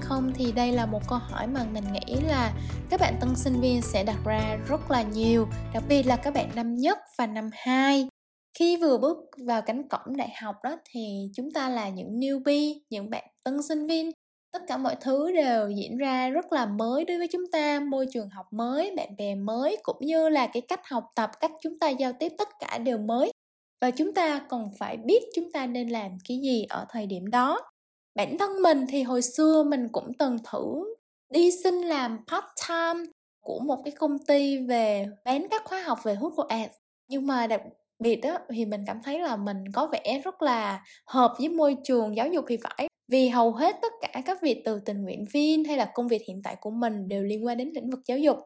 không? Thì đây là một câu hỏi mà mình nghĩ là các bạn tân sinh viên sẽ đặt ra rất là nhiều, đặc biệt là các bạn năm nhất và năm hai. Khi vừa bước vào cánh cổng đại học đó, thì chúng ta là những newbie, những bạn tân sinh viên. Tất cả mọi thứ đều diễn ra rất là mới đối với chúng ta, môi trường học mới, bạn bè mới, cũng như là cái cách học tập, cách chúng ta giao tiếp, tất cả đều mới. Và chúng ta còn phải biết chúng ta nên làm cái gì ở thời điểm đó bản thân mình thì hồi xưa mình cũng từng thử đi xin làm part time của một cái công ty về bán các khóa học về hút ads nhưng mà đặc biệt đó thì mình cảm thấy là mình có vẻ rất là hợp với môi trường giáo dục thì phải. Vì hầu hết tất cả các việc từ tình nguyện viên hay là công việc hiện tại của mình đều liên quan đến lĩnh vực giáo dục.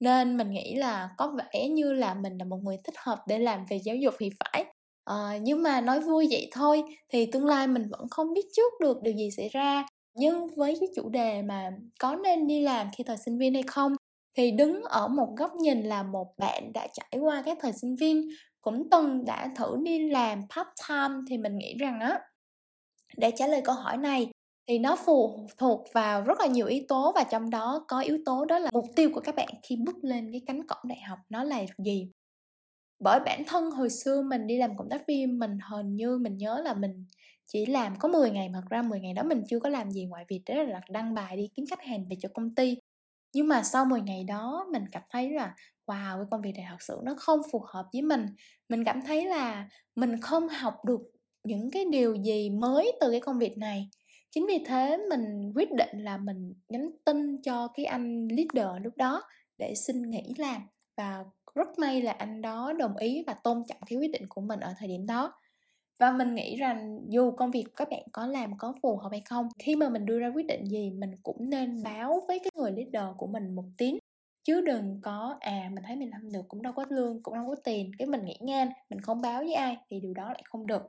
Nên mình nghĩ là có vẻ như là mình là một người thích hợp để làm về giáo dục thì phải à, nhưng mà nói vui vậy thôi thì tương lai mình vẫn không biết trước được điều gì xảy ra. Nhưng với cái chủ đề mà có nên đi làm khi thời sinh viên hay không thì đứng ở một góc nhìn là một bạn đã trải qua cái thời sinh viên cũng từng đã thử đi làm part time thì mình nghĩ rằng á để trả lời câu hỏi này thì nó phụ thuộc vào rất là nhiều yếu tố và trong đó có yếu tố đó là mục tiêu của các bạn khi bước lên cái cánh cổng đại học nó là gì bởi bản thân hồi xưa mình đi làm cộng tác viên, mình hình như mình nhớ là mình chỉ làm có 10 ngày mà thật ra 10 ngày đó mình chưa có làm gì ngoài việc đó là đăng bài đi kiếm khách hàng về cho công ty. Nhưng mà sau 10 ngày đó mình cảm thấy là, wow, cái công việc này thật sự nó không phù hợp với mình. Mình cảm thấy là mình không học được những cái điều gì mới từ cái công việc này. Chính vì thế mình quyết định là mình nhắn tin cho cái anh leader lúc đó để xin nghỉ làm và rất may là anh đó đồng ý và tôn trọng cái quyết định của mình ở thời điểm đó. Và mình nghĩ rằng dù công việc các bạn có làm có phù hợp hay không, khi mà mình đưa ra quyết định gì, mình cũng nên báo với cái người leader của mình một tiếng. Chứ đừng có à mình thấy mình làm được cũng đâu có lương, cũng đâu có tiền, cái mình nghĩ ngang, mình không báo với ai thì điều đó lại không được.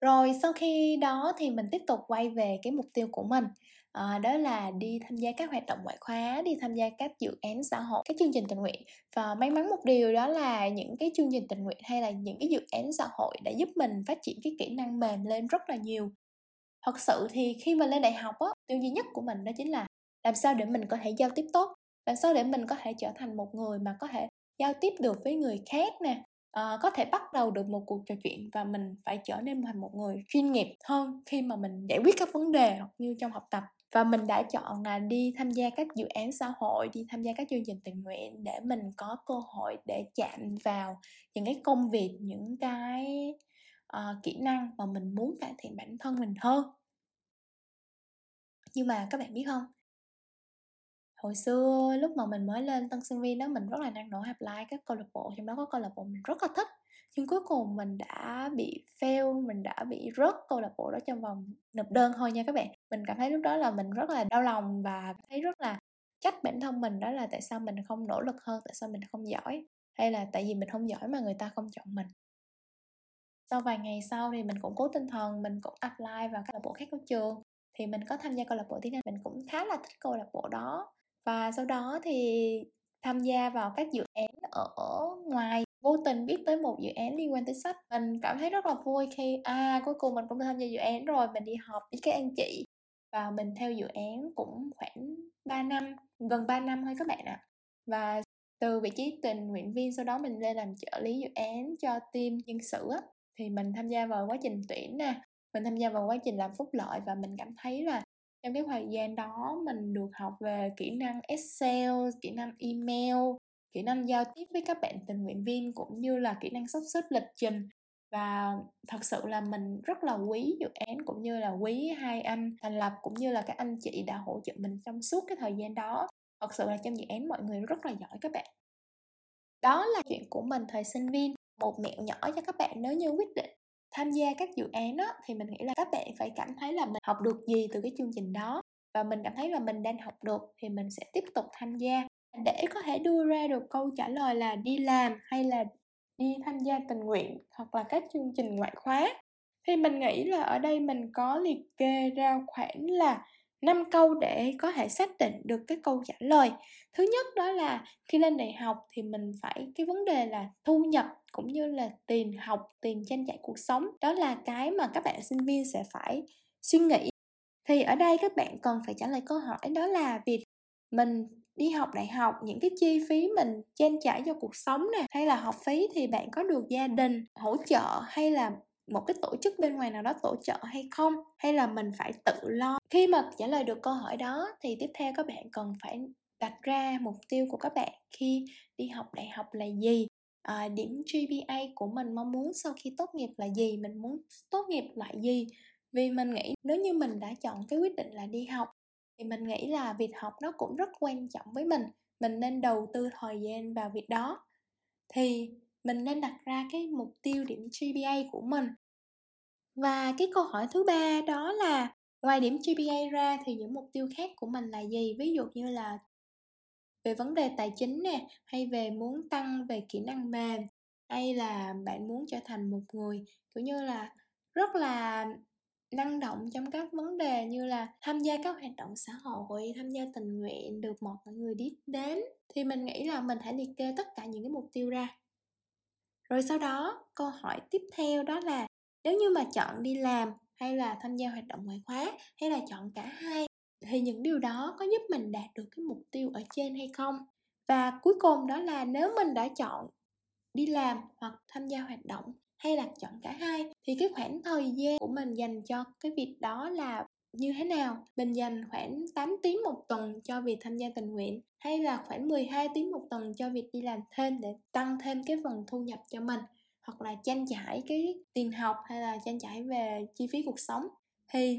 Rồi sau khi đó thì mình tiếp tục quay về cái mục tiêu của mình à, đó là đi tham gia các hoạt động ngoại khóa đi tham gia các dự án xã hội các chương trình tình nguyện. Và may mắn một điều đó là những cái chương trình tình nguyện hay là những cái dự án xã hội đã giúp mình phát triển cái kỹ năng mềm lên rất là nhiều. Thật sự thì khi mà lên đại học á tiêu duy nhất của mình đó chính là làm sao để mình có thể giao tiếp tốt làm sao để mình có thể trở thành một người mà có thể giao tiếp được với người khác nè. À, có thể bắt đầu được một cuộc trò chuyện và mình phải trở nên thành một người chuyên nghiệp hơn khi mà mình giải quyết các vấn đề hoặc như trong học tập và mình đã chọn là đi tham gia các dự án xã hội đi tham gia các chương trình tình nguyện để mình có cơ hội để chạm vào những cái công việc những cái uh, kỹ năng mà mình muốn cải thiện bản thân mình hơn. Nhưng mà các bạn biết không? Hồi xưa lúc mà mình mới lên tân sinh viên đó mình rất là năng nổ apply các câu lạc bộ trong đó có câu lạc bộ mình rất là thích nhưng cuối cùng mình đã bị fail, mình đã bị rớt câu lạc bộ đó trong vòng nộp đơn thôi nha các bạn. Mình cảm thấy lúc đó là mình rất là đau lòng và thấy rất là trách bản thân mình đó là tại sao mình không nỗ lực hơn, tại sao mình không giỏi, hay là tại vì mình không giỏi mà người ta không chọn mình. Sau vài ngày sau thì mình cũng cố tinh thần, mình cũng apply vào các câu lạc bộ khác của trường, thì mình có tham gia câu lạc bộ tiếng Anh, mình cũng khá là thích câu lạc bộ đó. Và sau đó thì tham gia vào các dự án ở ngoài vô tình biết tới một dự án liên quan tới sách mình cảm thấy rất là vui khi à cuối cùng mình cũng tham gia dự án rồi mình đi họp với các anh chị và mình theo dự án cũng khoảng 3 năm gần 3 năm thôi các bạn ạ à. và từ vị trí tình nguyện viên sau đó mình lên làm trợ lý dự án cho team nhân sự á thì mình tham gia vào quá trình tuyển nè mình tham gia vào quá trình làm phúc lợi và mình cảm thấy là trong cái thời gian đó mình được học về kỹ năng Excel, kỹ năng email, kỹ năng giao tiếp với các bạn tình nguyện viên cũng như là kỹ năng sắp xếp lịch trình. Và thật sự là mình rất là quý dự án cũng như là quý hai anh thành lập cũng như là các anh chị đã hỗ trợ mình trong suốt cái thời gian đó. Thật sự là trong dự án mọi người rất là giỏi các bạn. Đó là chuyện của mình thời sinh viên, một mẹo nhỏ cho các bạn nếu như quyết định tham gia các dự án đó thì mình nghĩ là các bạn phải cảm thấy là mình học được gì từ cái chương trình đó. Và mình cảm thấy là mình đang học được thì mình sẽ tiếp tục tham gia để có thể đưa ra được câu trả lời là đi làm hay là đi tham gia tình nguyện hoặc là các chương trình ngoại khóa. Thì mình nghĩ là ở đây mình có liệt kê ra khoảng là năm câu để có thể xác định được cái câu trả lời. Thứ nhất đó là khi lên đại học thì mình phải, cái vấn đề là thu nhập cũng như là tiền học, tiền trang trải cuộc sống, đó là cái mà các bạn sinh viên sẽ phải suy nghĩ. Thì ở đây các bạn cần phải trả lời câu hỏi đó là việc mình đi học đại học những cái chi phí mình trang trải cho cuộc sống nè hay là học phí thì bạn có được gia đình hỗ trợ hay là một cái tổ chức bên ngoài nào đó tổ trợ hay không? Hay là mình phải tự lo? Khi mà trả lời được câu hỏi đó thì tiếp theo các bạn cần phải đặt ra mục tiêu của các bạn khi đi học đại học là gì? À, điểm GPA của mình mong muốn sau khi tốt nghiệp là gì? Mình muốn tốt nghiệp loại gì? Vì mình nghĩ nếu như mình đã chọn cái quyết định là đi học thì mình nghĩ là việc học nó cũng rất quan trọng với mình. Mình nên đầu tư thời gian vào việc đó. Thì mình nên đặt ra cái mục tiêu điểm GPA của mình. Và cái câu hỏi thứ ba đó là, ngoài điểm GPA ra thì những mục tiêu khác của mình là gì? Ví dụ như là về vấn đề tài chính nè, hay về muốn tăng về kỹ năng mềm, hay là bạn muốn trở thành một người, kiểu như là, rất là năng động trong các vấn đề như là tham gia các hoạt động xã hội, tham gia tình nguyện được một mọi người biết đến, thì mình nghĩ là mình hãy liệt kê tất cả những cái mục tiêu ra. Rồi sau đó, câu hỏi tiếp theo đó là nếu như mà chọn đi làm hay là tham gia hoạt động ngoại khóa hay là chọn cả hai, thì những điều đó có giúp mình đạt được cái mục tiêu ở trên hay không? Và cuối cùng đó là nếu mình đã chọn đi làm hoặc tham gia hoạt động hay là chọn cả hai, thì cái khoảng thời gian của mình dành cho cái việc đó là như thế nào? Mình dành khoảng 8 tiếng một tuần cho việc tham gia tình nguyện, hay là khoảng 12 tiếng một tuần cho việc đi làm thêm để tăng thêm cái phần thu nhập cho mình, hoặc là trang trải cái tiền học, hay là trang trải về chi phí cuộc sống? Thì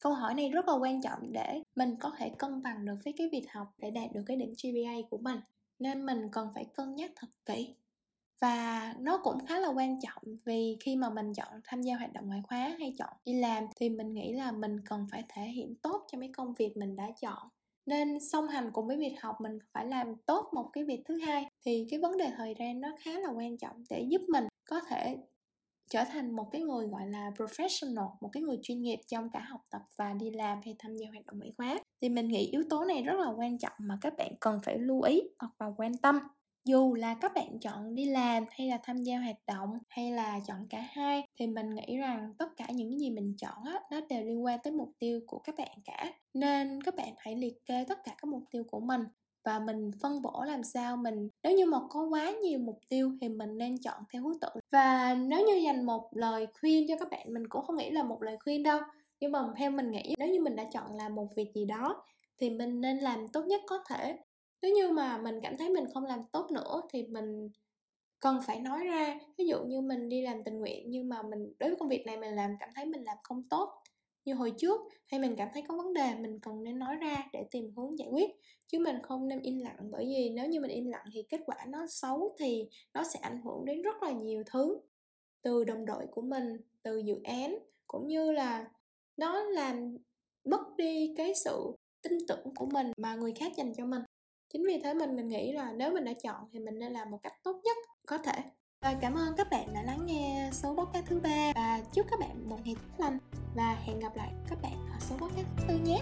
câu hỏi này rất là quan trọng để mình có thể cân bằng được với cái việc học để đạt được cái điểm GPA của mình, nên mình cần phải cân nhắc thật kỹ và nó cũng khá là quan trọng vì khi mà mình chọn tham gia hoạt động ngoại khóa hay chọn đi làm thì mình nghĩ là mình cần phải thể hiện tốt cho mấy công việc mình đã chọn. Nên song hành cùng với việc học mình phải làm tốt một cái việc thứ hai thì cái vấn đề thời gian nó khá là quan trọng để giúp mình có thể trở thành một cái người, gọi là, professional, một cái người chuyên nghiệp trong cả học tập và đi làm hay tham gia hoạt động ngoại khóa. Thì mình nghĩ yếu tố này rất là quan trọng mà các bạn cần phải lưu ý hoặc là quan tâm dù là các bạn chọn đi làm hay là tham gia hoạt động hay là chọn cả hai, thì mình nghĩ rằng tất cả những gì mình chọn á, nó đều liên quan tới mục tiêu của các bạn cả. Nên các bạn hãy liệt kê tất cả các mục tiêu của mình và mình phân bổ làm sao mình, nếu như mà có quá nhiều mục tiêu thì mình nên chọn theo thứ tự. Và nếu như dành một lời khuyên cho các bạn, mình cũng không nghĩ là một lời khuyên đâu. Nhưng mà theo mình nghĩ, nếu như mình đã chọn làm một việc gì đó, thì mình nên làm tốt nhất có thể nếu như mà mình cảm thấy mình không làm tốt nữa thì mình cần phải nói ra. Ví dụ như mình đi làm tình nguyện nhưng mà mình, đối với công việc này mình làm cảm thấy mình làm không tốt như hồi trước, hay mình cảm thấy có vấn đề, mình cần nên nói ra để tìm hướng giải quyết. Chứ mình không nên im lặng, bởi vì nếu như mình im lặng thì kết quả nó xấu thì nó sẽ ảnh hưởng đến rất là nhiều thứ. Từ đồng đội của mình, từ dự án, cũng như là nó làm mất đi cái sự tin tưởng của mình mà người khác dành cho mình chính vì thế mình mình nghĩ là nếu mình đã chọn thì mình nên làm một cách tốt nhất có thể. Và cảm ơn các bạn đã lắng nghe số podcast thứ ba. Và chúc các bạn một ngày tốt lành. Và hẹn gặp lại các bạn ở số podcast thứ tư nhé.